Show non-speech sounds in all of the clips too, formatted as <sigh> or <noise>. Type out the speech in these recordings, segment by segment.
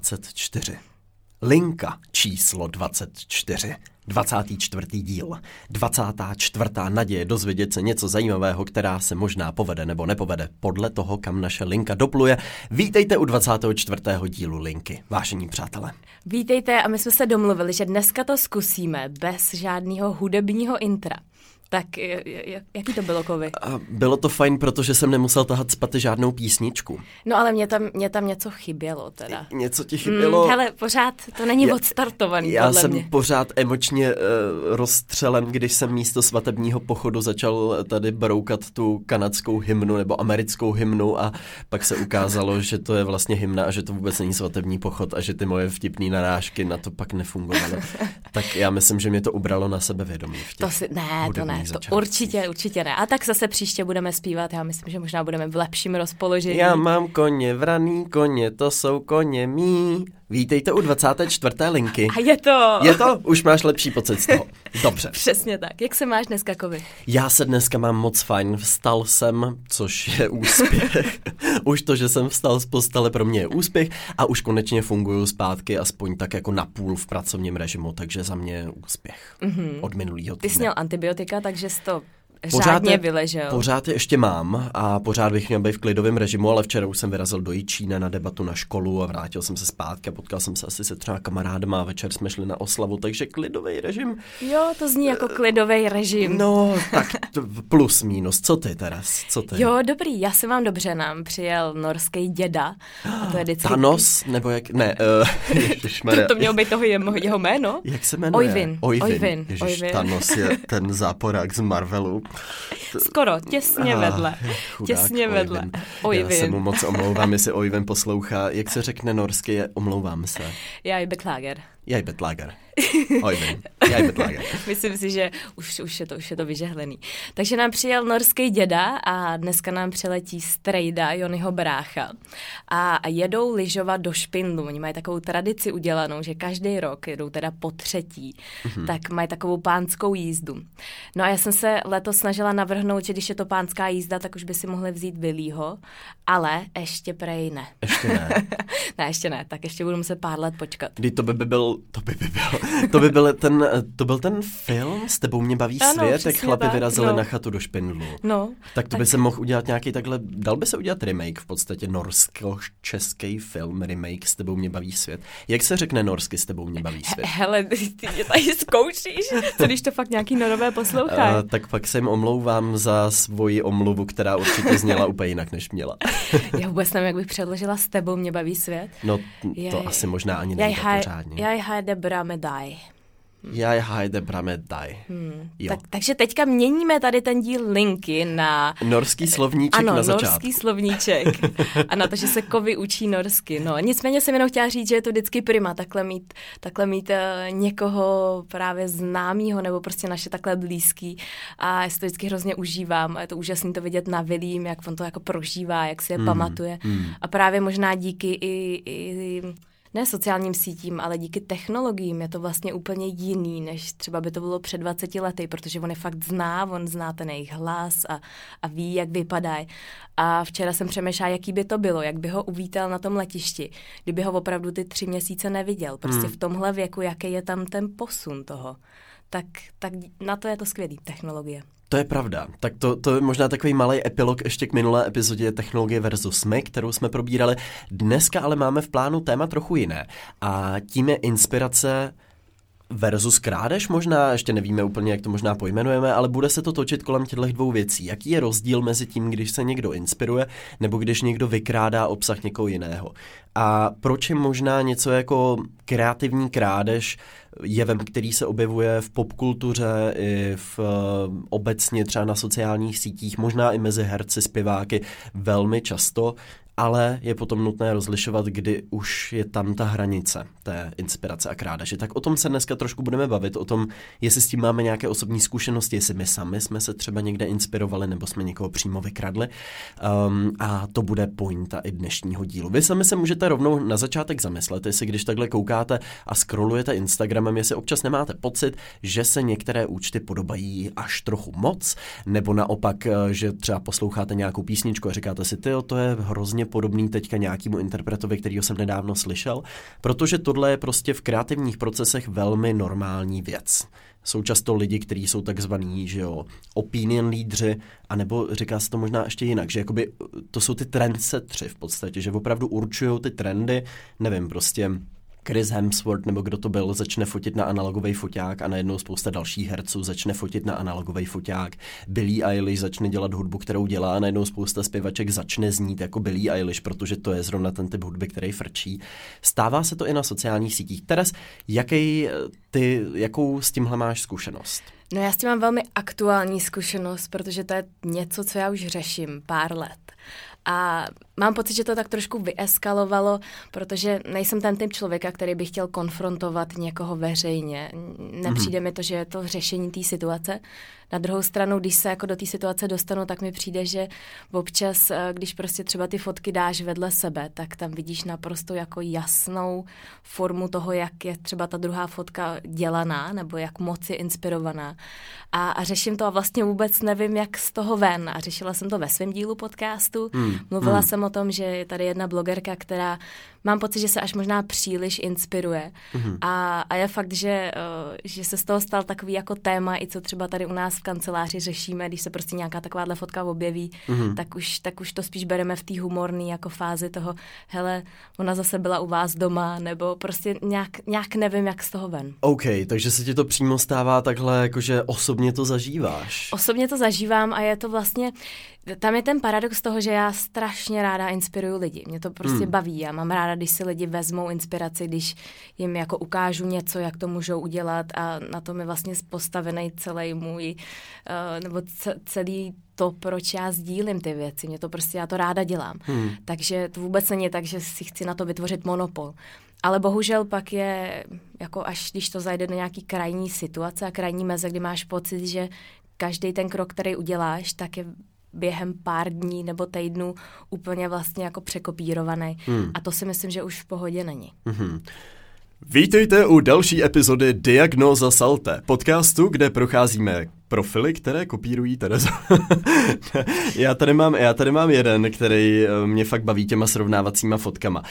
24. Linka číslo 24. 24. díl. 24. naděje dozvědět se něco zajímavého, která se možná povede nebo nepovede, podle toho, kam naše linka dopluje. Vítejte u 24. dílu linky, vážení přátelé. Vítejte a my jsme se domluvili, že dneska to zkusíme bez žádného hudebního intra. Tak jaký to bylo, Kovy? A bylo to fajn, protože jsem nemusel tahat spaty žádnou písničku. No ale mě tam, mě tam něco chybělo teda. Něco ti chybělo? Mm, hele, pořád to není já, odstartovaný Já podle jsem mě. pořád emočně uh, rozstřelen, když jsem místo svatebního pochodu začal tady broukat tu kanadskou hymnu nebo americkou hymnu a pak se ukázalo, že to je vlastně hymna a že to vůbec není svatební pochod a že ty moje vtipné narážky na to pak nefungovaly. tak já myslím, že mě to ubralo na sebevědomí. To si, ne, to ne, to určitě, určitě ne. A tak zase příště budeme zpívat, já myslím, že možná budeme v lepším rozpoložení. Já mám koně, vraný koně, to jsou koně mý. Vítejte u 24. linky. A je to. Je to? Už máš lepší pocit z toho. Dobře. <laughs> Přesně tak. Jak se máš dneska, Kovi? Já se dneska mám moc fajn. Vstal jsem, což je úspěch. <laughs> už to, že jsem vstal z postele, pro mě je úspěch a už konečně funguju zpátky, aspoň tak jako na půl v pracovním režimu, takže za mě je úspěch mm-hmm. od minulého týdne. Ty jsi měl antibiotika, takže jsi to pořád je, vyležel. Pořád je ještě mám a pořád bych měl být v klidovém režimu, ale včera už jsem vyrazil do Jičína na debatu na školu a vrátil jsem se zpátky a potkal jsem se asi se třeba kamarádama a večer jsme šli na oslavu, takže klidový režim. Jo, to zní jako klidový režim. No, tak plus minus. Co ty teraz? Co ty? Jo, dobrý, já se mám dobře, nám přijel norský děda. A to je vždycky... Thanos, nebo jak, ne, <laughs> uh, to, to mělo být toho jeho, jeho jméno? Jak se jmenuje? Oyvin. Oyvin. Oyvin. Ježiš, Oyvin. Thanos je ten záporák z Marvelu. <laughs> Skoro, těsně vedle. Chudák, těsně vedle. Oyvind. Já se mu moc omlouvám, jestli Oyvind poslouchá. Jak se řekne norsky, je omlouvám se. Já i beklager. Já i betlager. <laughs> Betlager. <laughs> Myslím si, že už, už, je to, už je to vyžehlený. Takže nám přijel norský děda a dneska nám přiletí Strejda, Jonyho brácha. A, a jedou lyžovat do Špindlu. Oni mají takovou tradici udělanou, že každý rok jedou teda po třetí. Mm-hmm. Tak mají takovou pánskou jízdu. No a já jsem se letos snažila navrhnout, že když je to pánská jízda, tak už by si mohli vzít Vilího, ale ještě prej ne. Ještě ne. <laughs> ne, ještě ne, tak ještě budu muset pár let počkat. Kdy to by, by byl, to by, by byl, to by byl ten, to byl ten film S tebou mě baví Ano, svět, jak chlapi tak, vyrazili no. na chatu do Špindlu. No, Tak to by se mohl udělat nějaký takhle, dal by se udělat remake v podstatě norsko-český film, remake S tebou mě baví svět. Jak se řekne norsky S tebou mě baví svět? hele, ty mě tady zkoušíš, co když to fakt nějaký norové poslouchají. Uh, tak pak se jim omlouvám za svoji omluvu, která určitě zněla úplně jinak, než měla. Já vůbec nevím, jak bych předložila s tebou mě baví svět. No, to asi možná ani nejde pořádně. jeg har det bra dig. Jeg hajde brame daj. Hmm. Jo. Tak, takže teďka měníme tady ten díl linky na... Norský slovníček ano, na začátku. norský slovníček. a na to, že se kovy učí norsky. No, nicméně jsem jenom chtěla říct, že je to vždycky prima, takhle mít, takhle mít uh, někoho právě známého nebo prostě naše takhle blízký. A já si to vždycky hrozně užívám. A je to úžasné to vidět na Vilím, jak on to jako prožívá, jak si je Mm, pamatuje. mm. A právě možná díky i, i ne sociálním sítím, ale díky technologiím je to vlastně úplně jiný, než třeba by to bylo před 20 lety, protože on je fakt zná, on zná ten jejich hlas a, a ví, jak vypadají. A včera jsem přemýšlela, jaký by to bylo, jak by ho uvítal na tom letišti, kdyby ho opravdu ty tři měsíce neviděl. Prostě Hmm. v tomhle věku, jaký je tam ten posun toho. Tak, tak na to je to skvělý, technologie. To je pravda. Tak to, to je možná takový malý epilog ještě k minulé epizodě Technologie versus my, kterou jsme probírali. Dneska ale máme v plánu téma trochu jiné. A tím je inspirace versus krádež možná, ještě nevíme úplně, jak to možná pojmenujeme, ale bude se to točit kolem těchto dvou věcí. Jaký je rozdíl mezi tím, když se někdo inspiruje, nebo když někdo vykrádá obsah někoho jiného? A proč je možná něco jako kreativní krádež jevem, který se objevuje v popkultuře i v uh, obecně třeba na sociálních sítích, možná i mezi herci, zpěváky velmi často, ale je potom nutné rozlišovat, kdy už je tam ta hranice té inspirace a krádeže. Tak o tom se dneska trošku budeme bavit, o tom, jestli s tím máme nějaké osobní zkušenosti, jestli my sami jsme se třeba někde inspirovali nebo jsme někoho přímo vykradli. Um, a to bude pointa i dnešního dílu. Vy sami se můžete rovnou na začátek zamyslet, jestli když takhle koukáte a scrollujete Instagramem, jestli občas nemáte pocit, že se některé účty podobají až trochu moc, nebo naopak, eh, že třeba posloucháte nějakou písničku a říkáte si, ty, to je hrozně podobný teďka nějakému interpretovi, kterýho jsem nedávno slyšel, protože tohle je prostě v kreativních procesech velmi normální věc. Jsou často lidi, kteří jsou takzvaní, že jo, opinion lídři, anebo říká se to možná ještě jinak, že jakoby to jsou ty trendsetři v podstatě, že opravdu určují ty trendy, nevím, prostě Chris Hemsworth nebo kdo to byl, začne fotit na analogový foťák a najednou spousta dalších herců začne fotit na analogový foťák. Billie Eilish začne dělat hudbu, kterou dělá a najednou spousta zpěvaček začne znít jako Billie Eilish, protože to je zrovna ten typ hudby, který frčí. Stává se to i na sociálních sítích. Teres, jaký ty, jakou s tímhle máš zkušenost? No já s tím mám velmi aktuální zkušenost, protože to je něco, co já už řeším pár let. A mám pocit, že to tak trošku vyeskalovalo, protože nejsem ten typ člověka, který by chtěl konfrontovat někoho veřejně. Nepřijde mm-hmm. mi to, že je to řešení té situace. Na druhou stranu, když se jako do té situace dostanu, tak mi přijde, že občas, eh, když prostě třeba ty fotky dáš vedle sebe, tak tam vidíš naprosto jako jasnou formu toho, jak je třeba ta druhá fotka dělaná, nebo jak moc je inspirovaná. A, a řeším to a vlastně vůbec nevím, jak z toho ven. A řešila jsem to ve svém dílu podcastu. Hmm. Mluvila hmm. jsem o tom, že je tady jedna blogerka, která mám pocit, že se až možná příliš inspiruje. Mm-hmm. A, a je fakt, že, uh, že se z toho stal takový jako téma, i co třeba tady u nás v kanceláři řešíme, když se prostě nějaká takováhle fotka objeví, mm-hmm. tak, už, tak už to spíš bereme v té humorné jako fázi toho, hele, ona zase byla u vás doma, nebo prostě nějak, nějak nevím, jak z toho ven. OK, takže se ti to přímo stává takhle, jakože osobně to zažíváš. Osobně to zažívám a je to vlastně, tam je ten paradox toho, že já strašně ráda inspiruju lidi. Mě to prostě hmm. baví. Já mám ráda, když si lidi vezmou inspiraci, když jim jako ukážu něco, jak to můžou udělat a na tom je vlastně postavený celý můj, uh, nebo celý to, proč já sdílím ty věci. Mě to prostě, já to ráda dělám. Hmm. Takže to vůbec není tak, že si chci na to vytvořit monopol. Ale bohužel pak je, jako až když to zajde do nějaký krajní situace a krajní meze, kdy máš pocit, že každý ten krok, který uděláš, tak je během pár dní nebo týdnů úplně vlastně jako překopírovaný. Hmm. A to si myslím, že už v pohodě není. Hmm. Vítejte u další epizody Diagnoza Salte, podcastu, kde procházíme profily, které kopírují Terezu. <laughs> já, tady mám, já tady mám jeden, který eh, mě fakt baví těma srovnávacíma fotkama.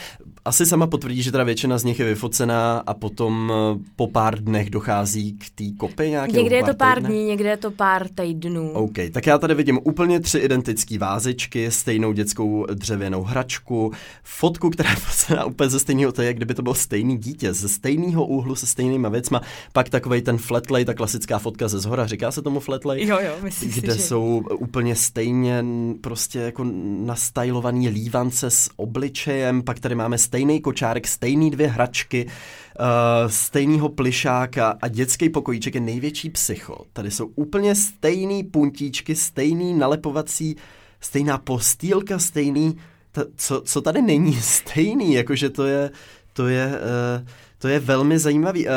Asi sama potvrdí, že teda většina z nich je vyfocená a potom eh, po pár dnech dochází k té kopy nějaké. Někde je to pár týdne? dní, někde je to pár týdnů. OK, tak já tady vidím úplně tři identické vázičky, stejnou dětskou dřevěnou hračku, fotku, která je focená úplně ze stejného, to je, kdyby to byl stejný dítě, ze stejného úhlu, se stejnýma věcma, pak takový ten flatlay, ta klasická fotka ze zhora, říká se to tomu fletlej, jo, jo, myslím kde si, jsou že... úplně stejně prostě jako nastylovaný lívance s obličejem, pak tady máme stejný kočárek, stejný dvě hračky, uh, stejnýho plišáka a dětský pokojíček je největší psycho. Tady jsou úplně stejný puntíčky, stejný nalepovací, stejná postýlka, stejný, ta, co, co tady není <laughs> stejný, jakože to je, to je... Uh, to je velmi zajímavý. Uh,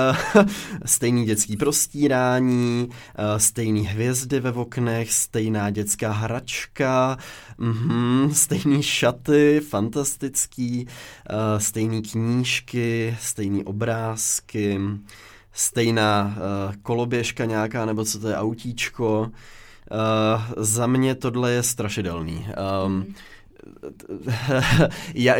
<laughs> stejný dětský prostírání, uh, stejný hvězdy ve oknech, stejná dětská hračka, mm-hmm, stejný šaty, fantastický, uh, stejný knížky, stejný obrázky, stejná koloběžka nějaká, nebo co to je, autíčko. Za mě tohle je strašidelný. Um, mm <laughs> já,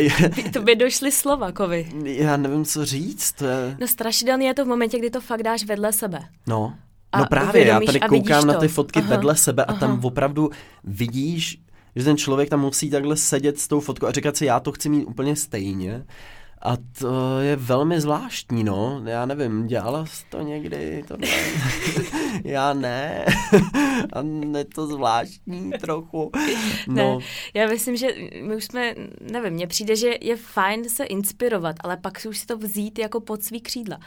to by došly slova, Kovy. Já nevím, co říct. To je... No strašidelný je to v momentě, kdy to fakt dáš vedle sebe. No, a no právě, já tady koukám na ty fotky Aha. vedle sebe a Aha. tam opravdu vidíš, že ten člověk tam musí takhle sedět s tou fotkou a říkat si, já to chci mít úplně stejně. A to je velmi zvláštní, no. Já nevím, dělala jsi to někdy? Tohle? <laughs> Já ne. A je to zvláštní trochu. No. Ne, já myslím, že my už jsme, nevím, mně přijde, že je fajn se inspirovat, ale pak si už si to vzít jako pod svý křídla.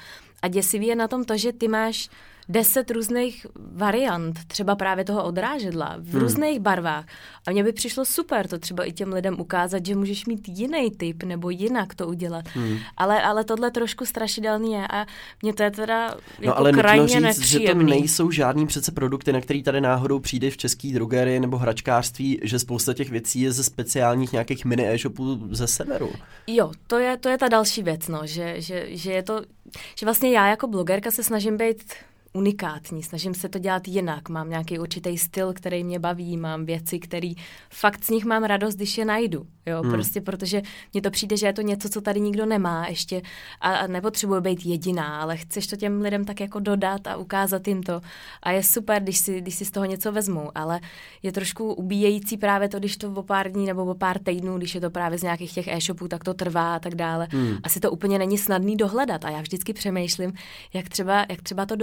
A děsivý je na tom to, že ty máš deset různých variant, třeba právě toho odrážedla, v hmm. různých barvách. A mně by přišlo super to třeba i těm lidem ukázat, že můžeš mít jiný typ nebo jinak to udělat. Hmm. Ale, ale tohle trošku strašidelný je a mě to je teda no, jako ale krajně říct, nepříjemný. že to nejsou žádný přece produkty, na který tady náhodou přijde v český drogerii nebo hračkářství, že spousta těch věcí je ze speciálních nějakých mini e-shopů ze severu. Jo, to je, to je ta další věc, no, že, že, že je to, že vlastně já jako blogerka se snažím být unikátní, snažím se to dělat jinak, mám nějaký určitý styl, který mě baví, mám věci, které fakt z nich mám radost, když je najdu, jo, hmm. prostě protože mně to přijde, že je to něco, co tady nikdo nemá ještě a, a nepotřebuje být jediná, ale chceš to těm lidem tak jako dodat a ukázat jim to a je super, když si, když si z toho něco vezmu, ale je trošku ubíjející právě to, když to o pár dní nebo o pár týdnů, když je to právě z nějakých těch e-shopů, tak to trvá a tak dále. Hmm. Asi to úplně není snadný dohledat a já vždycky přemýšlím, jak třeba, jak třeba to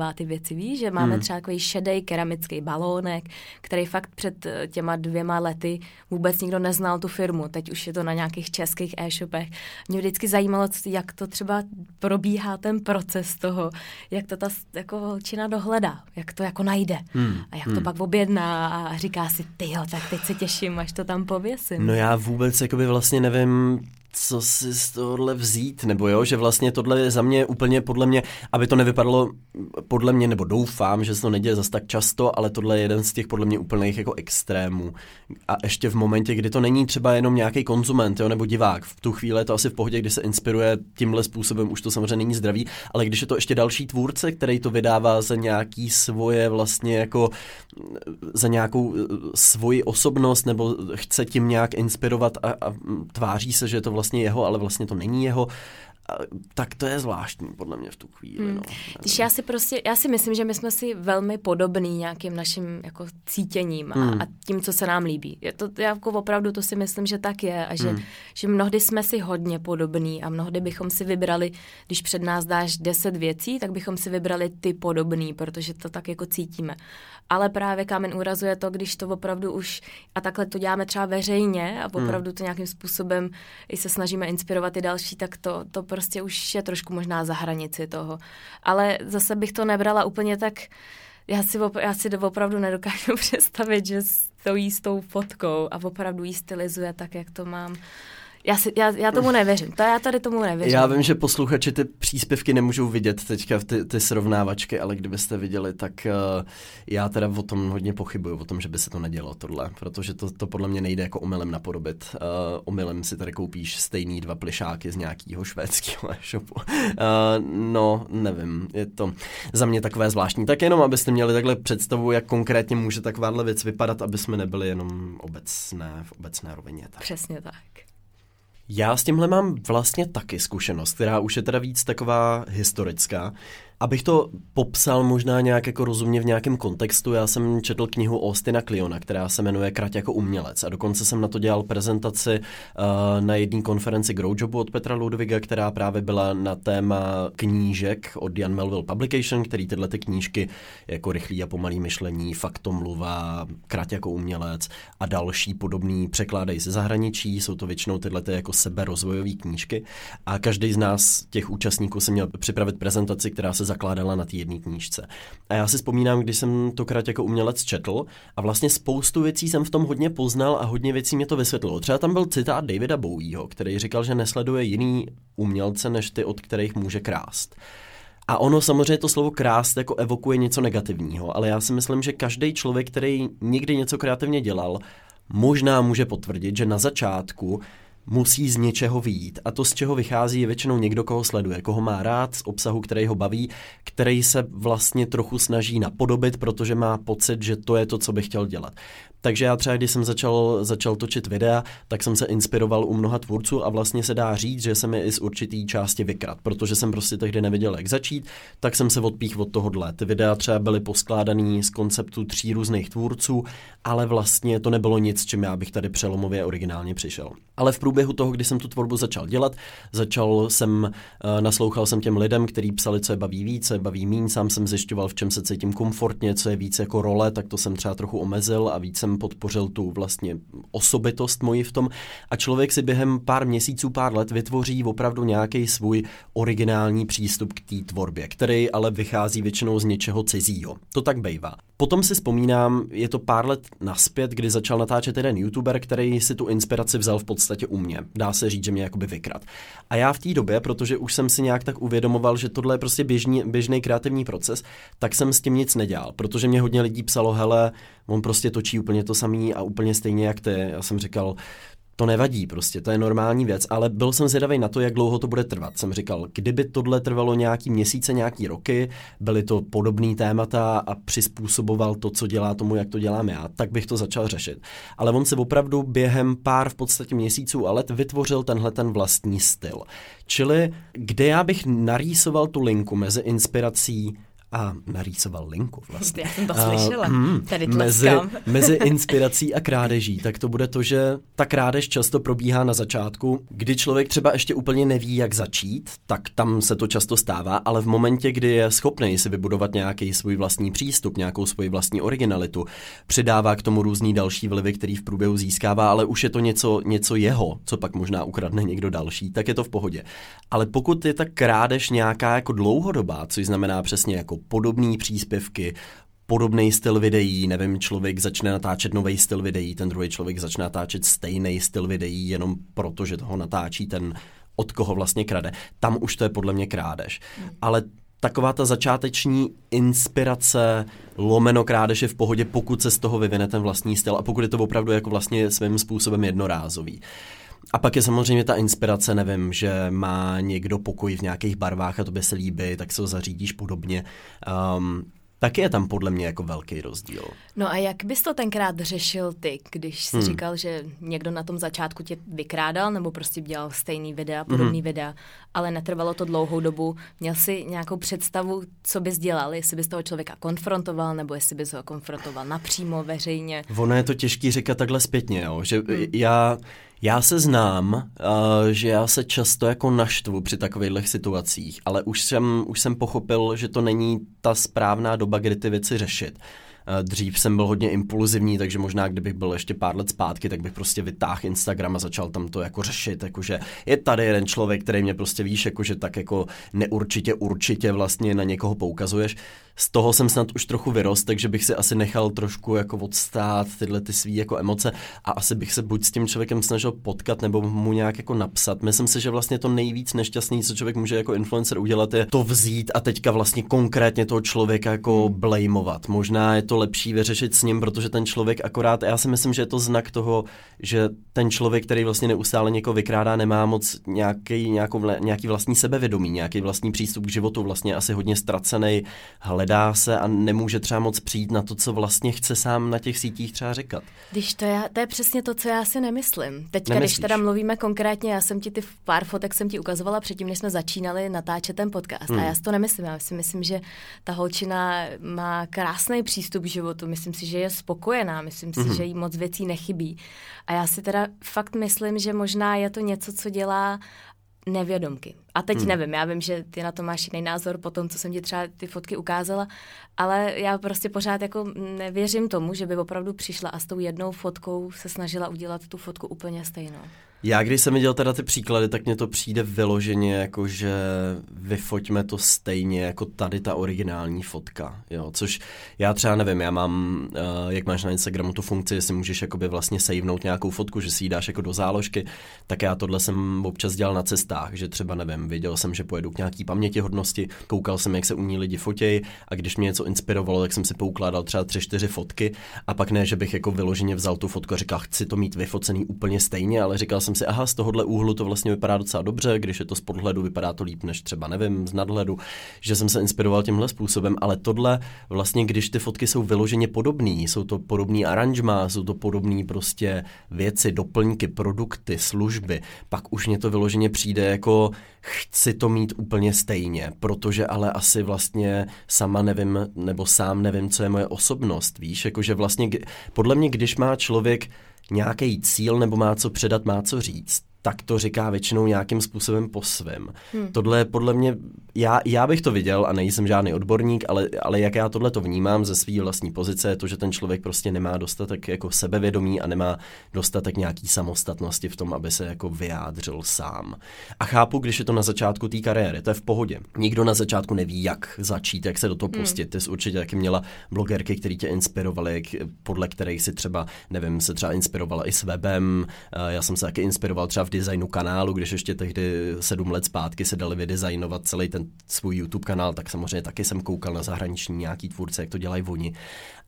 dohledává ty věci. Víš, že máme hmm. třeba takový šedý keramický balónek, který fakt před eh, těma dvěma lety vůbec nikdo neznal tu firmu. Teď už je to na nějakých českých e-shopech. Mě vždycky zajímalo, jak to třeba probíhá ten proces toho, jak to ta jako holčina dohledá, jak to jako najde hmm. a jak hmm. to pak objedná a říká si, ty jo, tak teď se těším, až to tam pověsím. No já vůbec jakoby vlastně nevím, co si z tohohle vzít, nebo jo, že vlastně tohle je za mě úplně podle mě, aby to nevypadalo podle mě, nebo doufám, že se to neděje zas tak často, ale tohle je jeden z těch podle mě úplných jako extrémů. A ještě v momentě, kdy to není třeba jenom nějaký konzument, jo, nebo divák, v tu chvíli je to asi v pohodě, kdy se inspiruje tímhle způsobem, už to samozřejmě není zdravý, ale když je to ještě další tvůrce, který to vydává za nějaký svoje vlastně jako za nějakou eh, svoji osobnost, nebo chce tím nějak inspirovat a, a tváří se, že je to vlastně jeho, ale vlastně to není jeho, tak to je zvláštní podle mě v tu chvíli. Hmm. No. Když já si prostě, já si myslím, že my jsme si velmi podobní nějakým naším jako cítěním a, hmm. a tím, co se nám líbí. Je to, já jako opravdu to si myslím, že tak je a že, hmm. že mnohdy jsme si hodně podobní a mnohdy bychom si vybrali, když před nás dáš deset věcí, tak bychom si vybrali ty podobný, protože to tak jako cítíme. Ale právě kámen úrazu je to, když to opravdu už, a takhle to děláme třeba veřejně a hmm. opravdu to nějakým způsobem i se snažíme inspirovat i další, tak to, to prostě už je trošku možná za hranici toho. Ale zase bych to nebrala úplně tak, já si, op- já si opravdu nedokážu <laughs> představit, že stojí s tou fotkou a opravdu ji stylizuje tak, jak to mám. Já, si, já, já tomu nevěřím. To já tady tomu nevěřím. Já vím, že posluchači ty příspěvky nemůžou vidět teďka v ty, ty srovnávačky, ale kdybyste viděli, tak uh, já teda o tom hodně pochybuju, o tom, že by se to nedělo tohle, protože to, to podle mě nejde jako omylem napodobit. Uh, omylem si tady koupíš stejný dva plišáky z nějakého švédského <laughs> e-shopu. Uh, no, nevím, je to za mě takové zvláštní. Tak jenom, abyste měli takhle představu, jak konkrétně může takováhle věc vypadat, aby jsme nebyli jenom obecné, v obecné rovině. Tak. Přesně tak. Já s tímhle mám vlastně taky zkušenost, která už je teda víc taková historická. Abych to popsal možná nějak jako rozumně v nějakém kontextu, já jsem četl knihu Austina Kliona, která se jmenuje Krať jako umělec. A dokonce jsem na to dělal prezentaci uh, na jedné konferenci Growjobu od Petra Ludviga, která právě byla na téma knížek od Jan Melville Publication, který tyhle ty knížky jako rychlý a pomalý myšlení, faktomluva, Krať jako umělec a další podobný překládají ze zahraničí, jsou to většinou tyhle ty jako seberozvojové knížky. A každý z nás, těch účastníků, se měl připravit prezentaci, která se zakládala na té jedné knížce. A já si vzpomínám, když jsem to krát jako umělec četl a vlastně spoustu věcí jsem v tom hodně poznal a hodně věcí mě to vysvětlilo. Třeba tam byl citát Davida Bowieho, který říkal, že nesleduje jiný umělce než ty, od kterých může krást. A ono samozřejmě to slovo krást jako evokuje něco negativního, ale já si myslím, že každý člověk, který někdy něco kreativně dělal, možná může potvrdit, že na začátku musí z něčeho výjít. A to, z čeho vychází, je většinou někdo, koho sleduje, koho má rád, z obsahu, který ho baví, který se vlastně trochu snaží napodobit, protože má pocit, že to je to, co by chtěl dělat. Takže já třeba, když jsem začal, začal točit videa, tak jsem se inspiroval u mnoha tvůrců a vlastně se dá říct, že jsem je i z určitý části vykrat, protože jsem prostě tehdy nevěděl, jak začít, tak jsem se odpích od tohohle. Ty videa třeba byly poskládaný z konceptu tří různých tvůrců, ale vlastně to nebylo nic, čím já bych tady přelomově originálně přišel. Ale v průběhu toho, kdy jsem tu tvorbu začal dělat, začal jsem, uh, naslouchal jsem těm lidem, kteří psali, co je baví víc, co je baví míň, sám jsem zjišťoval, v čem se cítím komfortně, co je víc jako role, tak to jsem třeba trochu omezil a víc podpořil tu vlastně osobitost moji v tom a člověk si během pár měsíců, pár let vytvoří opravdu nějaký svůj originální přístup k té tvorbě, který ale vychází většinou z něčeho cizího. To tak bývá. Potom si vzpomínám, je to pár let naspět, kdy začal natáčet jeden youtuber, který si tu inspiraci vzal v podstatě u mě. Dá se říct, že mě jakoby vykrat. A já v té době, protože už jsem si nějak tak uvědomoval, že tohle je prostě běžný, běžný kreativní proces, tak jsem s tím nic nedělal, protože mě hodně lidí psalo, hele, on prostě točí úplně to samý a úplně stejně jak ty. Já jsem říkal, to nevadí prostě, to je normální věc, ale byl jsem zvědavý na to, jak dlouho to bude trvat. Jsem říkal, kdyby tohle trvalo nějaký měsíce, nějaký roky, byly to podobné témata a přizpůsoboval to, co dělá tomu, jak to dělám já, tak bych to začal řešit. Ale on se opravdu během pár v podstatě měsíců a let vytvořil tenhle ten vlastní styl. Čili kde já bych narýsoval tu linku mezi inspirací a narýsoval linku vlastně. <laughs> Já jsem to slyšela, uh, tady mezi, <laughs> mezi inspirací a krádeží, tak to bude to, že ta krádež často probíhá na začátku, kdy člověk třeba ještě úplně neví, jak začít, tak tam se to často stává, ale v momentě, kdy je schopný si vybudovat nějaký svůj vlastní přístup, nějakou svoji vlastní originalitu, přidává k tomu různý další vlivy, který v průběhu získává, ale už je to něco, něco jeho, co pak možná ukradne někdo další, tak je to v pohodě. Ale pokud je ta krádež nějaká jako dlouhodobá, což znamená přesně jako podobné příspěvky, podobný styl videí, nevím, člověk začne natáčet nový styl videí, ten druhý člověk začne natáčet stejný styl videí jenom proto, že toho natáčí ten, od koho vlastně krade. Tam už to je podle mě krádež. Ale taková ta začáteční inspirace, lomeno krádež je v pohodě, pokud se z toho vyvine ten vlastní styl a pokud je to opravdu jako vlastně svým způsobem jednorázový. A pak je samozřejmě ta inspirace, nevím, že má někdo pokoj v nějakých barvách a to by se líbí, tak se ho zařídíš podobně. Um, Taky je tam podle mě jako velký rozdíl. No a jak bys to tenkrát řešil ty, když jsi hmm. říkal, že někdo na tom začátku tě vykrádal nebo prostě dělal stejný videa, podobný hmm. videa, ale netrvalo to dlouhou dobu. Měl jsi nějakou představu, co bys dělal, jestli bys toho člověka konfrontoval nebo jestli bys ho konfrontoval napřímo, veřejně? Ono je to těžký říkat takhle zpětně, jo? že hmm. já já se znám, uh, že já se často jako naštvu při takových situacích, ale už jsem, už jsem pochopil, že to není ta správná doba, kdy ty věci řešit. Uh, dřív jsem byl hodně impulzivní, takže možná kdybych byl ještě pár let zpátky, tak bych prostě vytáhl Instagram a začal tam to jako řešit, jakože je tady jeden člověk, který mě prostě víš, jakože tak jako neurčitě, určitě vlastně na někoho poukazuješ z toho jsem snad už trochu vyrost, takže bych si asi nechal trošku jako odstát tyhle ty svý jako emoce a asi bych se buď s tím člověkem snažil potkat nebo mu nějak jako napsat. Myslím si, že vlastně to nejvíc nešťastný, co člověk může jako influencer udělat, je to vzít a teďka vlastně konkrétně toho člověka jako blameovat. Možná je to lepší vyřešit s ním, protože ten člověk akorát, já si myslím, že je to znak toho, že ten člověk, který vlastně neustále někoho vykrádá, nemá moc nějaký, nějakou, nějaký vlastní sebevědomí, nějaký vlastní přístup k životu, vlastně asi hodně ztracený, hledá se a nemůže třeba moc přijít na to, co vlastně chce sám na těch sítích třeba říkat. Když to, já, to je přesně to, co já si nemyslím. Teďka, Nemyslíš? když teda mluvíme konkrétně, já jsem ti ty pár fotek jsem ti ukazovala předtím, než jsme začínali natáčet ten podcast. Hmm. A já si to nemyslím. Já si myslím, že ta holčina má krásný přístup k životu. Myslím si, že je spokojená. Myslím si, hmm. že jí moc věcí nechybí. A já si teda fakt myslím, že možná je to něco, co dělá nevědomky. A teď hmm. nevím, já vím, že ty na to máš jiný názor po tom, co jsem ti třeba ty fotky ukázala, ale já prostě pořád jako nevěřím tomu, že by opravdu přišla a s tou jednou fotkou se snažila udělat tu fotku úplně stejnou. Já když jsem viděl teda ty příklady, tak mně to přijde vyloženě jako, že vyfoťme to stejně jako tady ta originální fotka, jo, což já třeba nevím, já mám, uh, jak máš na Instagramu tu funkci, jestli můžeš jakoby vlastně savenout nějakou fotku, že si ji dáš jako do záložky, tak já tohle jsem občas dělal na cestách, že třeba nevím, věděl jsem, že pojedu k nějaký pamětihodnosti, koukal jsem, jak se u ní lidi fotějí a když mě něco inspirovalo, tak jsem si poukládal třeba tři, čtyři fotky a pak ne, že bych jako vyloženě vzal tu fotku a říkal, chci to mít vyfocený úplně stejně, ale říkal jsem si, aha, z tohohle úhlu to vlastně vypadá docela dobře, když je to z podhledu, vypadá to líp než třeba, nevím, z nadhledu, že jsem se inspiroval tímhle způsobem, ale tohle vlastně, když ty fotky jsou vyloženě podobné, jsou to podobný aranžma, jsou to podobné prostě věci, doplňky, produkty, služby, pak už mě to vyloženě přijde jako chci to mít úplně stejně, protože ale asi vlastně sama nevím, nebo sám nevím, co je moje osobnost, víš, jakože vlastně podle mě, když má člověk nějaký cíl nebo má co předat, má co říct, tak to říká většinou nějakým způsobem po svém. Hmm. Tohle je podle mě, já, já bych to viděl a nejsem žádný odborník, ale, ale jak já tohle to vnímám ze své vlastní pozice, je to, že ten člověk prostě nemá dostatek jako sebevědomí a nemá dostatek nějaký samostatnosti v tom, aby se jako vyjádřil sám. A chápu, když je to na začátku té kariéry, to je v pohodě. Nikdo na začátku neví, jak začít, jak se do toho hmm. pustit. Hmm. Ty jsi určitě taky měla blogerky, které tě inspirovaly, podle kterých si třeba, nevím, se třeba inspirovala i s webem. Já jsem se taky inspiroval třeba designu kanálu, když ještě tehdy sedm let zpátky se dali vydesignovat celý ten svůj YouTube kanál, tak samozřejmě taky jsem koukal na zahraniční nějaký tvůrce, jak to dělají oni.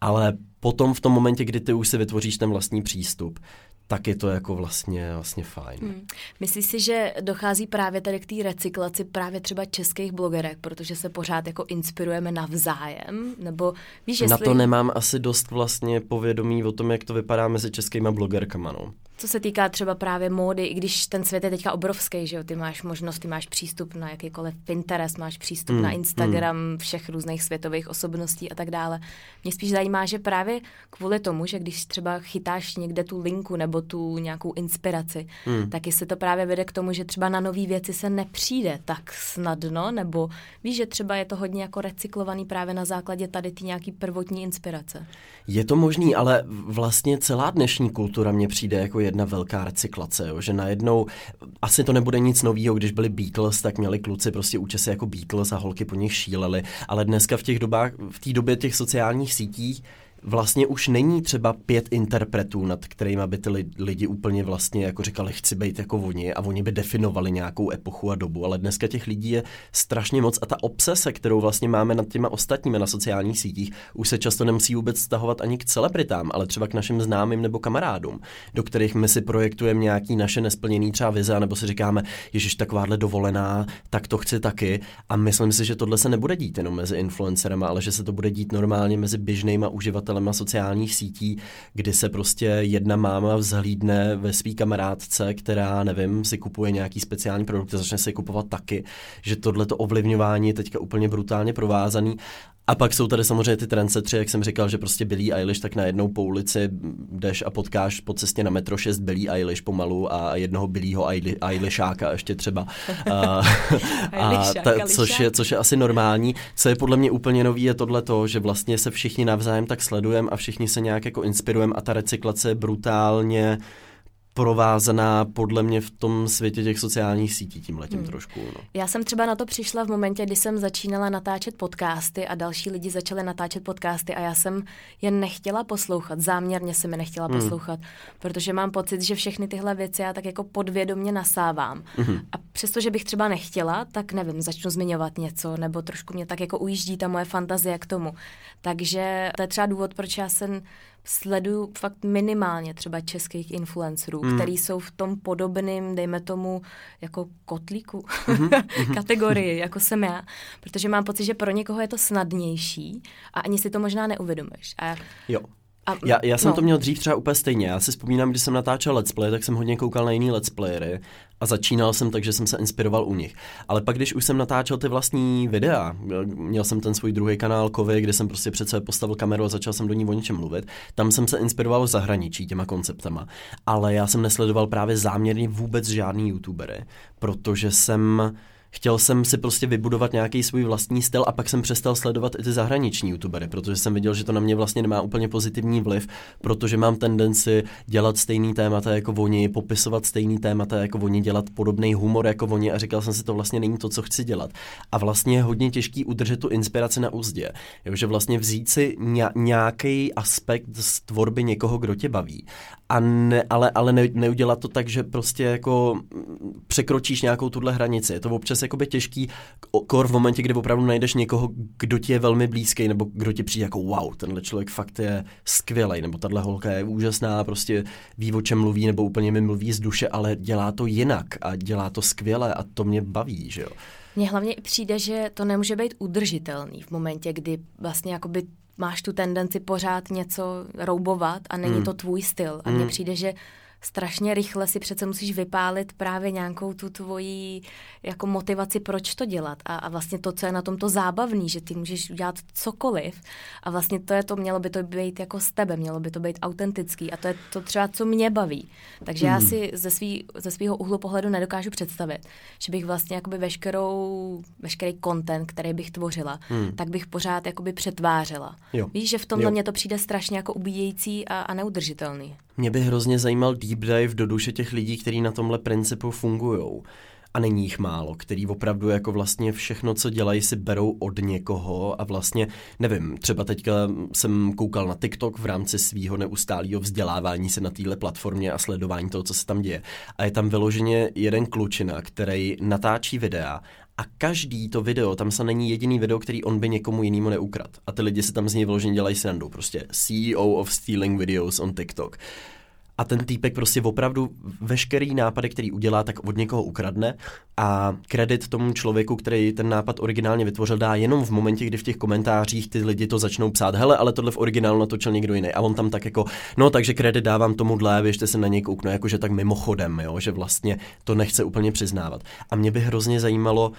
Ale potom v tom momentě, kdy ty už si vytvoříš ten vlastní přístup, tak je to jako vlastně, vlastně fajn. Hmm. Myslíš si, že dochází právě tady k té recyklaci právě třeba českých blogerek, protože se pořád jako inspirujeme navzájem? Nebo víš, jestli... Na to nemám asi dost vlastně povědomí o tom, jak to vypadá mezi českýma blogerkama, no co se týká třeba právě módy, i když ten svět je teďka obrovský, že jo, ty máš možnost, ty máš přístup na jakýkoliv Pinterest, máš přístup mm, na Instagram mm. všech různých světových osobností a tak dále. Mě spíš zajímá, že právě kvůli tomu, že když třeba chytáš někde tu linku nebo tu nějakou inspiraci, mm. tak jestli to právě vede k tomu, že třeba na nové věci se nepřijde tak snadno, nebo víš, že třeba je to hodně jako recyklovaný právě na základě tady ty nějaký prvotní inspirace. Je to možný, ale vlastně celá dnešní kultura mně přijde jako jedna velká recyklace, jo? že najednou asi to nebude nic nového, když byli Beatles, tak měli kluci prostě účesy jako Beatles a holky po nich šíleli, ale dneska v těch dobách, v té době těch sociálních sítích vlastně už není třeba pět interpretů, nad kterými by ty lidi úplně vlastně jako říkali, chci být jako oni a oni by definovali nějakou epochu a dobu, ale dneska těch lidí je strašně moc a ta obsese, kterou vlastně máme nad těma ostatními na sociálních sítích, už se často nemusí vůbec stahovat ani k celebritám, ale třeba k našim známým nebo kamarádům, do kterých my si projektujeme nějaký naše nesplněný třeba vize, nebo si říkáme, ježiš, takováhle dovolená, tak to chci taky. A myslím si, že tohle se nebude dít jenom mezi influencerama, ale že se to bude dít normálně mezi běžnýma uživateli uživatelema sociálních sítí, kdy se prostě jedna máma vzhlídne ve svý kamarádce, která, nevím, si kupuje nějaký speciální produkt a začne si kupovat taky, že tohleto ovlivňování je teďka úplně brutálně provázaný a pak jsou tady samozřejmě ty trendsetři, jak jsem říkal, že prostě Billie Eilish, tak najednou po ulici jdeš a potkáš po cestě na metro 6 Billie Eilish pomalu a jednoho Billieho Eilisháka ještě třeba. a, <laughs> a ta, což, je, což je asi normální. Co je podle mě úplně nový je tohle to, že vlastně se všichni navzájem tak sledujeme a všichni se nějak jako inspirujeme a ta recyklace je brutálně provázaná podle mě v tom světě těch sociálních sítí tím letím hmm. trošku. No. Já jsem třeba na to přišla v momentě, kdy jsem začínala natáčet podcasty a další lidi začali natáčet podcasty a já jsem je nechtěla poslouchat, záměrně jsem je nechtěla hmm. poslouchat, protože mám pocit, že všechny tyhle věci já tak jako podvědomně nasávám. Hmm. A přestože bych třeba nechtěla, tak nevím, začnu zmiňovat něco, nebo trošku mě tak jako ujíždí ta moje fantazie k tomu. Takže to je třeba důvod, proč já jsem sleduju fakt minimálně třeba českých influencerů, mm. který jsou v tom podobným, dejme tomu, jako kotlíku mm-hmm. <laughs> kategorii, jako jsem já. Protože mám pocit, že pro někoho je to snadnější a ani si to možná neuvědomuješ. A jo. A, já, já jsem no. to měl dřív třeba úplně stejně. Já si vzpomínám, když jsem natáčel let's play, tak jsem hodně koukal na jiný let's playery a začínal jsem tak, že jsem se inspiroval u nich. Ale pak, když už jsem natáčel ty vlastní videa, měl jsem ten svůj druhý kanál Kovy, kde jsem prostě přece postavil kameru a začal jsem do ní o něčem mluvit, tam jsem se inspiroval v zahraničí těma konceptama. Ale já jsem nesledoval právě záměrně vůbec žádný youtubery, protože jsem chtěl jsem si prostě vybudovat nějaký svůj vlastní styl a pak jsem přestal sledovat i ty zahraniční youtubery, protože jsem viděl, že to na mě vlastně nemá úplně pozitivní vliv, protože mám tendenci dělat stejný témata jako oni, popisovat stejný témata jako oni, dělat podobný humor jako oni a říkal jsem si, to vlastně není to, co chci dělat. A vlastně je hodně těžký udržet tu inspiraci na úzdě. Jo, že vlastně vzít si nějaký aspekt z tvorby někoho, kdo tě baví a ne, ale, ale ne, neudělat to tak, že prostě jako překročíš nějakou tuhle hranici. Je to občas jakoby těžký, kor v momentě, kdy opravdu najdeš někoho, kdo ti je velmi blízký, nebo kdo ti přijde jako wow, tenhle člověk fakt je skvělý, nebo tahle holka je úžasná, prostě ví, o čem mluví, nebo úplně mi mluví z duše, ale dělá to jinak a dělá to skvěle a to mě baví, že jo. Mně hlavně přijde, že to nemůže být udržitelný v momentě, kdy vlastně jakoby máš tu tendenci pořád něco roubovat a není mm. to tvůj styl. A mně mm. přijde, že strašně rychle si přece musíš vypálit právě nějakou tu tvoji jako motivaci, proč to dělat. A, a vlastně to, co je na tom to zábavný, že ty můžeš udělat cokoliv a vlastně to je to, mělo by to být jako z tebe, mělo by to být autentický a to je to třeba, co mě baví. Takže mm. já si ze, svý, ze svého úhlu pohledu nedokážu představit, že bych vlastně jakoby veškerou, veškerý content, který bych tvořila, mm. tak bych pořád jakoby přetvářela. Jo. Víš, že v tomhle mě to přijde strašně jako ubíjející a, a neudržitelný. Mě by hrozně zajímal deep dive do duše těch lidí, kteří na tomhle principu fungují. A není jich málo, který opravdu jako vlastně všechno, co dělají, si berou od někoho a vlastně, nevím, třeba teďka jsem koukal na TikTok v rámci svého neustálého vzdělávání se na téhle platformě a sledování toho, co se tam děje. A je tam vyloženě jeden klučina, který natáčí videa a každý to video, tam se není jediný video, který on by někomu jinému neukrad. A ty lidi se tam z něj vyloženě dělají srandu. Prostě CEO of stealing videos on TikTok. A ten týpek prostě opravdu veškerý nápady, který udělá, tak od někoho ukradne a kredit tomu člověku, který ten nápad originálně vytvořil, dá jenom v momentě, kdy v těch komentářích ty lidi to začnou psát, hele, ale tohle v originálu natočil někdo jiný. A on tam tak jako, no takže kredit dávám tomuhle, běžte se na něj kouknu, jakože tak mimochodem, jo, že vlastně to nechce úplně přiznávat. A mě by hrozně zajímalo,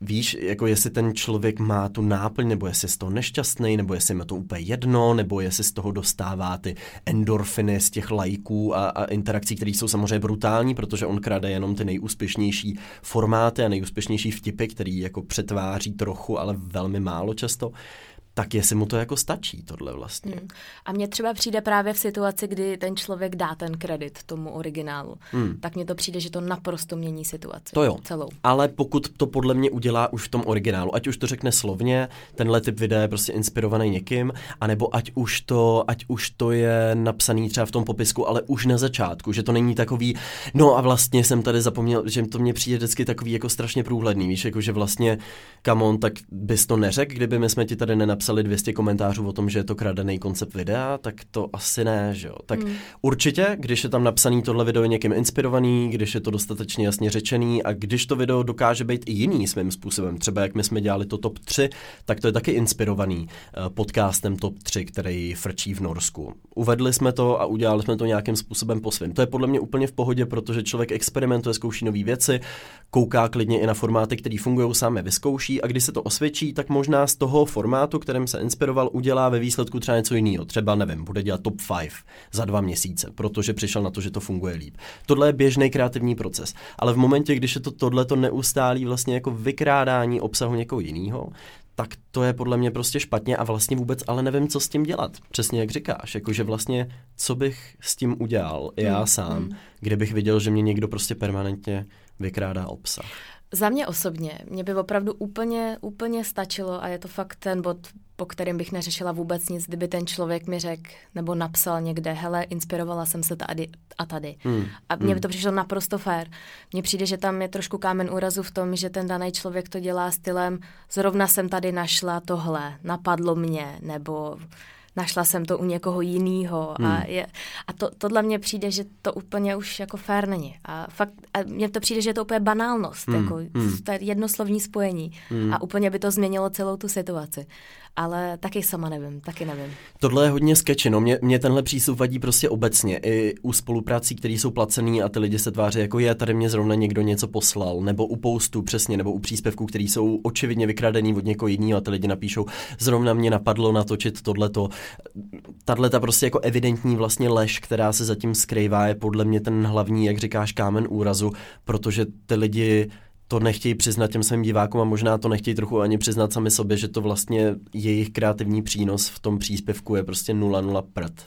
víš, jako jestli ten člověk má tu náplň, nebo jestli je z toho nešťastný, nebo jestli je to úplně jedno, nebo jestli z toho dostává ty endorfiny z těch lajků a, a interakcí, které jsou samozřejmě brutální, protože on krade jenom ty nejúspěšnější formáty a nejúspěšnější vtipy, který jako přetváří trochu, ale velmi málo často tak jestli mu to jako stačí, tohle vlastně. Hmm. A mně třeba přijde právě v situaci, kdy ten člověk dá ten kredit tomu originálu, hmm. tak mně to přijde, že to naprosto mění situaci. To jo. Celou. Ale pokud to podle mě udělá už v tom originálu, ať už to řekne slovně, tenhle typ videa je prostě inspirovaný někým, anebo ať už to, ať už to je napsaný třeba v tom popisku, ale už na začátku, že to není takový, no a vlastně jsem tady zapomněl, že to mně přijde vždycky takový jako strašně průhledný, víš, jako že vlastně, come tak bys to neřekl, kdyby my jsme ti tady nenapsali napsali 200 komentářů o tom, že je to kradený koncept videa, tak to asi ne, že jo. Tak hmm. určitě, když je tam napsaný tohle video je někým inspirovaný, když je to dostatečně jasně řečený a když to video dokáže být i jiný svým způsobem, třeba jak my jsme dělali to top 3, tak to je taky inspirovaný uh, podcastem top 3, který frčí v Norsku. Uvedli jsme to a udělali jsme to nějakým způsobem po svém. To je podle mě úplně v pohodě, protože člověk experimentuje, zkouší nové věci, kouká klidně i na formáty, které fungují, sám je vyzkouší a když se to osvědčí, tak možná z toho formátu, kterým se inspiroval, udělá ve výsledku třeba něco jiného. Třeba, nevím, bude dělat top 5 za dva měsíce, protože přišel na to, že to funguje líp. Tohle je běžný kreativní proces. Ale v momentě, když je to tohleto neustálý vlastně jako vykrádání obsahu někoho jiného, tak to je podle mě prostě špatně a vlastně vůbec ale nevím, co s tím dělat. Přesně jak říkáš, jakože vlastně, co bych s tím udělal já mm, sám, mm. kdybych viděl, že mě někdo prostě permanentně vykrádá obsah. Za mě osobně, mě by opravdu úplně, úplně stačilo a je to fakt ten bod, po kterém bych neřešila vůbec nic, kdyby ten člověk mi řekl nebo napsal někde, hele, inspirovala jsem se tady a tady. Hmm. A mně by hmm. to přišlo naprosto fér. Mně přijde, že tam je trošku kámen úrazu v tom, že ten daný člověk to dělá stylem, zrovna jsem tady našla tohle, napadlo mě, nebo našla jsem to u někoho jiného. Hmm. A, je, a to, tohle mně přijde, že to úplně už jako fér není. A fakt, a mně to přijde, že je to úplně banálnost, hmm. jako hmm. to je jednoslovní spojení. Hmm. A úplně by to změnilo celou tu situaci ale taky sama nevím, taky nevím. Tohle je hodně skeče, no mě, mě tenhle přístup vadí prostě obecně, i u spoluprací, které jsou placený a ty lidi se tváří jako je, tady mě zrovna někdo něco poslal, nebo u postu přesně, nebo u příspěvků, které jsou očividně vykradený od někoho jiného a ty lidi napíšou, zrovna mě napadlo natočit tohleto. Tahle ta prostě jako evidentní vlastně lež, která se zatím skrývá, je podle mě ten hlavní, jak říkáš, kámen úrazu, protože ty lidi to nechtějí přiznat těm svým divákům a možná to nechtějí trochu ani přiznat sami sobě, že to vlastně jejich kreativní přínos v tom příspěvku je prostě 0,0 prd.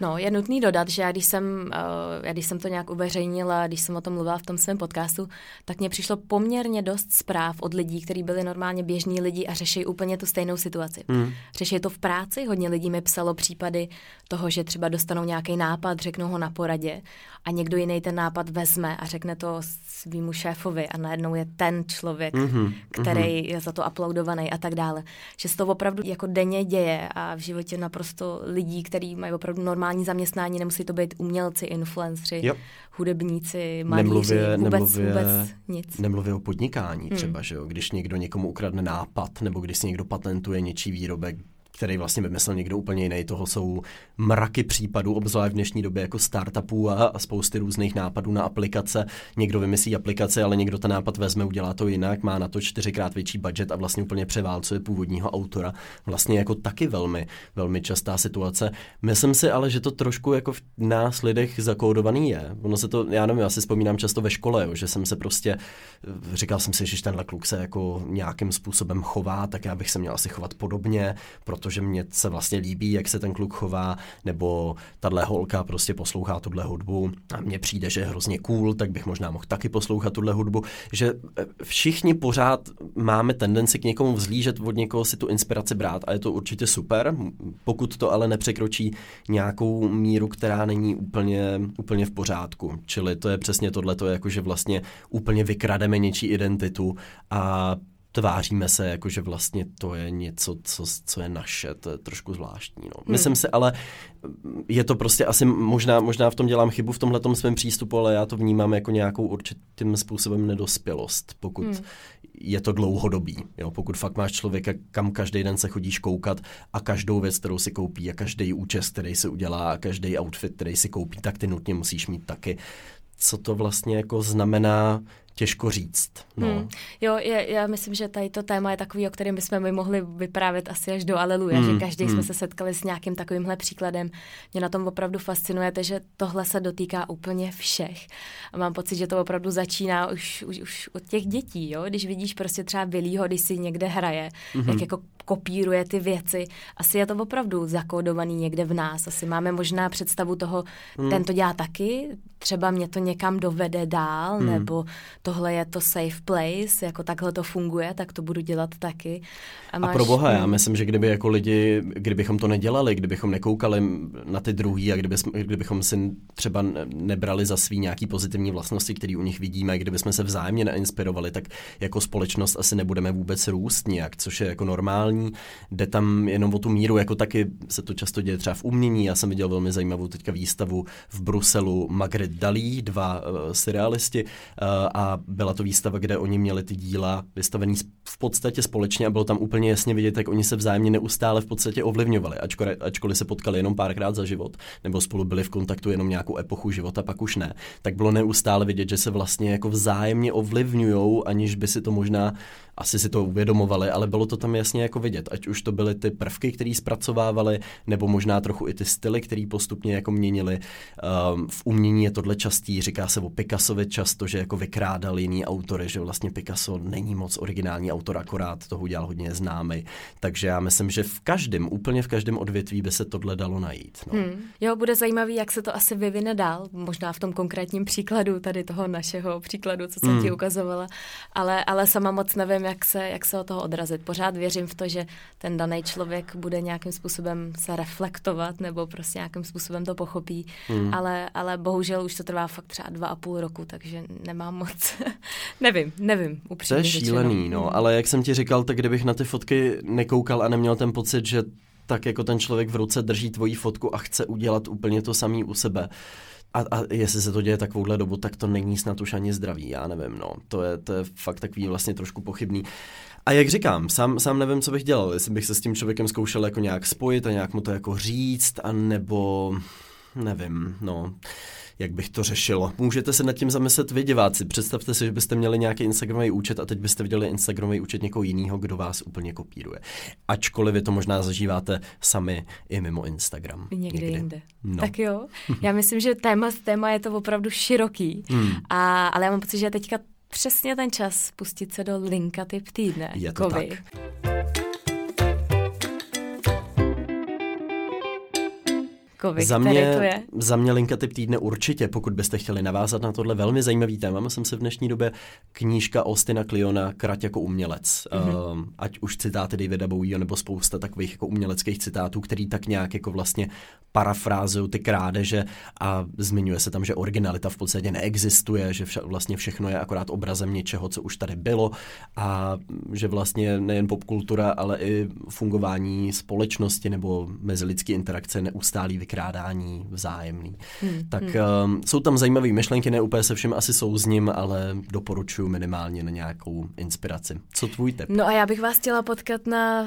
No, je nutný dodat, že já když jsem, uh, já když jsem to nějak uveřejnila, když jsem o tom mluvila v tom svém podcastu, tak mně přišlo poměrně dost zpráv od lidí, kteří byli normálně běžní lidi a řeší úplně tu stejnou situaci. Mm. Řeší to v práci, hodně lidí mi psalo případy toho, že třeba dostanou nějaký nápad, řeknou ho na poradě a někdo jiný ten nápad vezme a řekne to svýmu šéfovi a najednou je ten člověk, mm-hmm, který mm-hmm. je za to uploadovaný a tak dále. Že se to opravdu jako denně děje a v životě naprosto lidí, kteří mají opravdu normální zaměstnání, nemusí to být umělci, influenceri, yep. hudebníci, malíři, nemluvě, vůbec, nemluvě, vůbec nic. Nemluvě o podnikání hmm. třeba, že jo? když někdo někomu ukradne nápad, nebo když si někdo patentuje něčí výrobek, který vlastně vymyslel někdo úplně jiný. Toho jsou mraky případů, obzvlášť v dnešní době jako startupů a, a spousty různých nápadů na aplikace. Někdo vymyslí aplikaci, ale někdo ten nápad vezme, udělá to jinak, má na to čtyřikrát větší budget a vlastně úplně převálcuje původního autora. Vlastně jako taky velmi, velmi častá situace. Myslím si ale, že to trošku jako v nás lidech zakódovaný je. Ono se to, já nevím, já si vzpomínám často ve škole, jo, že jsem se prostě, říkal jsem si, že tenhle kluk se jako nějakým způsobem chová, tak já bych se měl asi chovat podobně, proto protože mě se vlastně líbí, jak se ten kluk chová, nebo tahle holka prostě poslouchá tuhle hudbu. A mně přijde, že je hrozně cool, tak bych možná mohl taky poslouchat tuhle hudbu, že e, všichni pořád máme tendenci k někomu vzlížet, od někoho si tu inspiraci brát a je to určitě super, pokud to ale nepřekročí nějakou míru, která není úplně, úplně v pořádku. Čili to je přesně tohle, to je jako, že vlastně úplně vykrademe něčí identitu a tváříme se, jako že vlastně to je něco, co, co je naše, to je trošku zvláštní. No. Hmm. Myslím si, ale je to prostě asi, možná, možná v tom dělám chybu v tomhle svém přístupu, ale já to vnímám jako nějakou určitým způsobem nedospělost, pokud hmm. je to dlouhodobý. Jo. Pokud fakt máš člověka, kam každý den se chodíš koukat a každou věc, kterou si koupí a každý účest, který si udělá a každý outfit, který si koupí, tak ty nutně musíš mít taky co to vlastně jako znamená těžko říct. No. Hmm. Jo, je, já myslím, že tady to téma je takový, o kterém bychom my mohli vyprávět asi až do aleluja, hmm. že každý hmm. jsme se setkali s nějakým takovýmhle příkladem. Mě na tom opravdu fascinuje, že tohle se dotýká úplně všech. A mám pocit, že to opravdu začíná už, už, už od těch dětí, jo? když vidíš prostě třeba Vilího, když si někde hraje, hmm. jak jako kopíruje ty věci. Asi je to opravdu zakódovaný někde v nás. Asi máme možná představu toho, hmm. ten to dělá taky, třeba mě to někam dovede dál, hmm. nebo tohle je to safe place, jako takhle to funguje, tak to budu dělat taky. A, máš, a pro boha, já myslím, že kdyby jako lidi, kdybychom to nedělali, kdybychom nekoukali na ty druhý a kdyby, kdybychom si třeba nebrali za svý nějaký pozitivní vlastnosti, které u nich vidíme, kdybychom se vzájemně neinspirovali, tak jako společnost asi nebudeme vůbec růst nějak, což je jako normální. Jde tam jenom o tu míru, jako taky se to často děje třeba v umění. Já jsem viděl velmi zajímavou teďka výstavu v Bruselu Magritte Dalí, dva uh, serialisti uh, a byla to výstava, kde oni měli ty díla vystavený v podstatě společně a bylo tam úplně jasně vidět, jak oni se vzájemně neustále v podstatě ovlivňovali, ačkoliv, ačkoliv se potkali jenom párkrát za život, nebo spolu byli v kontaktu jenom nějakou epochu života, pak už ne, tak bylo neustále vidět, že se vlastně jako vzájemně ovlivňují, aniž by si to možná asi si to uvědomovali, ale bylo to tam jasně jako vidět, ať už to byly ty prvky, které zpracovávali, nebo možná trochu i ty styly, které postupně jako měnili. Um, v umění je tohle častý, říká se o Picassovi často, že jako vykrádal jiný autory, že vlastně Picasso není moc originální autor, akorát toho udělal hodně známý. Takže já myslím, že v každém, úplně v každém odvětví by se tohle dalo najít. No. Hmm. Jo, bude zajímavý, jak se to asi vyvine dál, možná v tom konkrétním příkladu, tady toho našeho příkladu, co jsem hmm. ti ukazovala, ale, ale sama moc nevím, jak se, jak se od toho odrazit. Pořád věřím v to, že ten daný člověk bude nějakým způsobem se reflektovat nebo prostě nějakým způsobem to pochopí, hmm. ale, ale bohužel už to trvá fakt třeba dva a půl roku, takže nemám moc, <laughs> nevím, nevím, upřímně To je šílený, no, hmm. ale jak jsem ti říkal, tak kdybych na ty fotky nekoukal a neměl ten pocit, že tak jako ten člověk v ruce drží tvoji fotku a chce udělat úplně to samý u sebe, a, a jestli se to děje takovouhle dobu, tak to není snad už ani zdravý, já nevím, no. To je, to je fakt takový vlastně trošku pochybný. A jak říkám, sám, sám nevím, co bych dělal, jestli bych se s tím člověkem zkoušel jako nějak spojit a nějak mu to jako říct, a nebo nevím, no jak bych to řešil. Můžete se nad tím zamyslet vy, diváci. Představte si, že byste měli nějaký Instagramový účet a teď byste viděli Instagramový účet někoho jiného, kdo vás úplně kopíruje. Ačkoliv vy to možná zažíváte sami i mimo Instagram. Někdy, někdy. jinde. No. Tak jo, <laughs> já myslím, že téma, téma je to opravdu široký, hmm. a, ale já mám pocit, že teďka přesně ten čas pustit se do linka typ týdne. Je to Kovy. tak. Kovi, za mě, to je? Za mě linka typ týdne určitě, pokud byste chtěli navázat na tohle velmi zajímavý téma. Myslím se v dnešní době knížka Austina Kliona Krať jako umělec. Mm-hmm. Uh, ať už citáty Davida Bowieho nebo spousta takových jako uměleckých citátů, který tak nějak jako vlastně parafrázují ty krádeže a zmiňuje se tam, že originalita v podstatě neexistuje, že vše, vlastně všechno je akorát obrazem něčeho, co už tady bylo a že vlastně nejen popkultura, ale i fungování společnosti nebo mezilidské interakce neustálý vykrádání vzájemný. Hmm, tak hmm. Uh, jsou tam zajímavé myšlenky, ne úplně se všem asi souzním, ale doporučuji minimálně na nějakou inspiraci. Co tvůj tip? No a já bych vás chtěla potkat na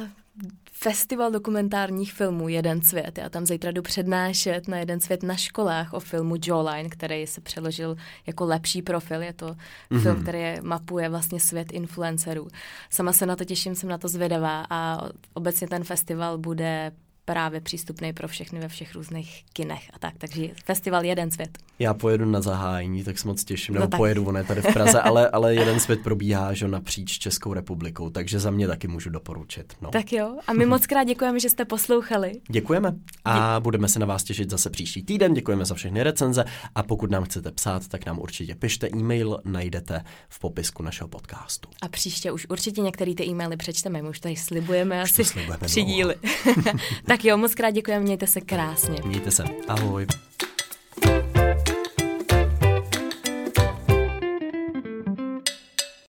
festival dokumentárních filmů Jeden svět. Já tam zítra jdu přednášet na Jeden svět na školách o filmu Jawline, který se přeložil jako lepší profil. Je to mm-hmm. film, který mapuje vlastně svět influencerů. Sama se na to těším, jsem na to zvědavá a obecně ten festival bude právě přístupný pro všechny ve všech různých kinech a tak. Takže festival Jeden svět. Já pojedu na zahájení, tak se moc těším. No nebo tak. pojedu, on je tady v Praze, ale, <laughs> ale Jeden svět probíhá že napříč Českou republikou, takže za mě taky můžu doporučit. No. Tak jo, a my moc krát děkujeme, že jste poslouchali. Děkujeme a Dě- budeme se na vás těšit zase příští týden. Děkujeme za všechny recenze a pokud nám chcete psát, tak nám určitě pište e-mail, najdete v popisku našeho podcastu. A příště už určitě některé ty e-maily přečteme, my už tady slibujeme už asi slibujeme tři díly. <laughs> tak jo, moc krát děkujeme, mějte se krásně. Mějte se. Ahoj.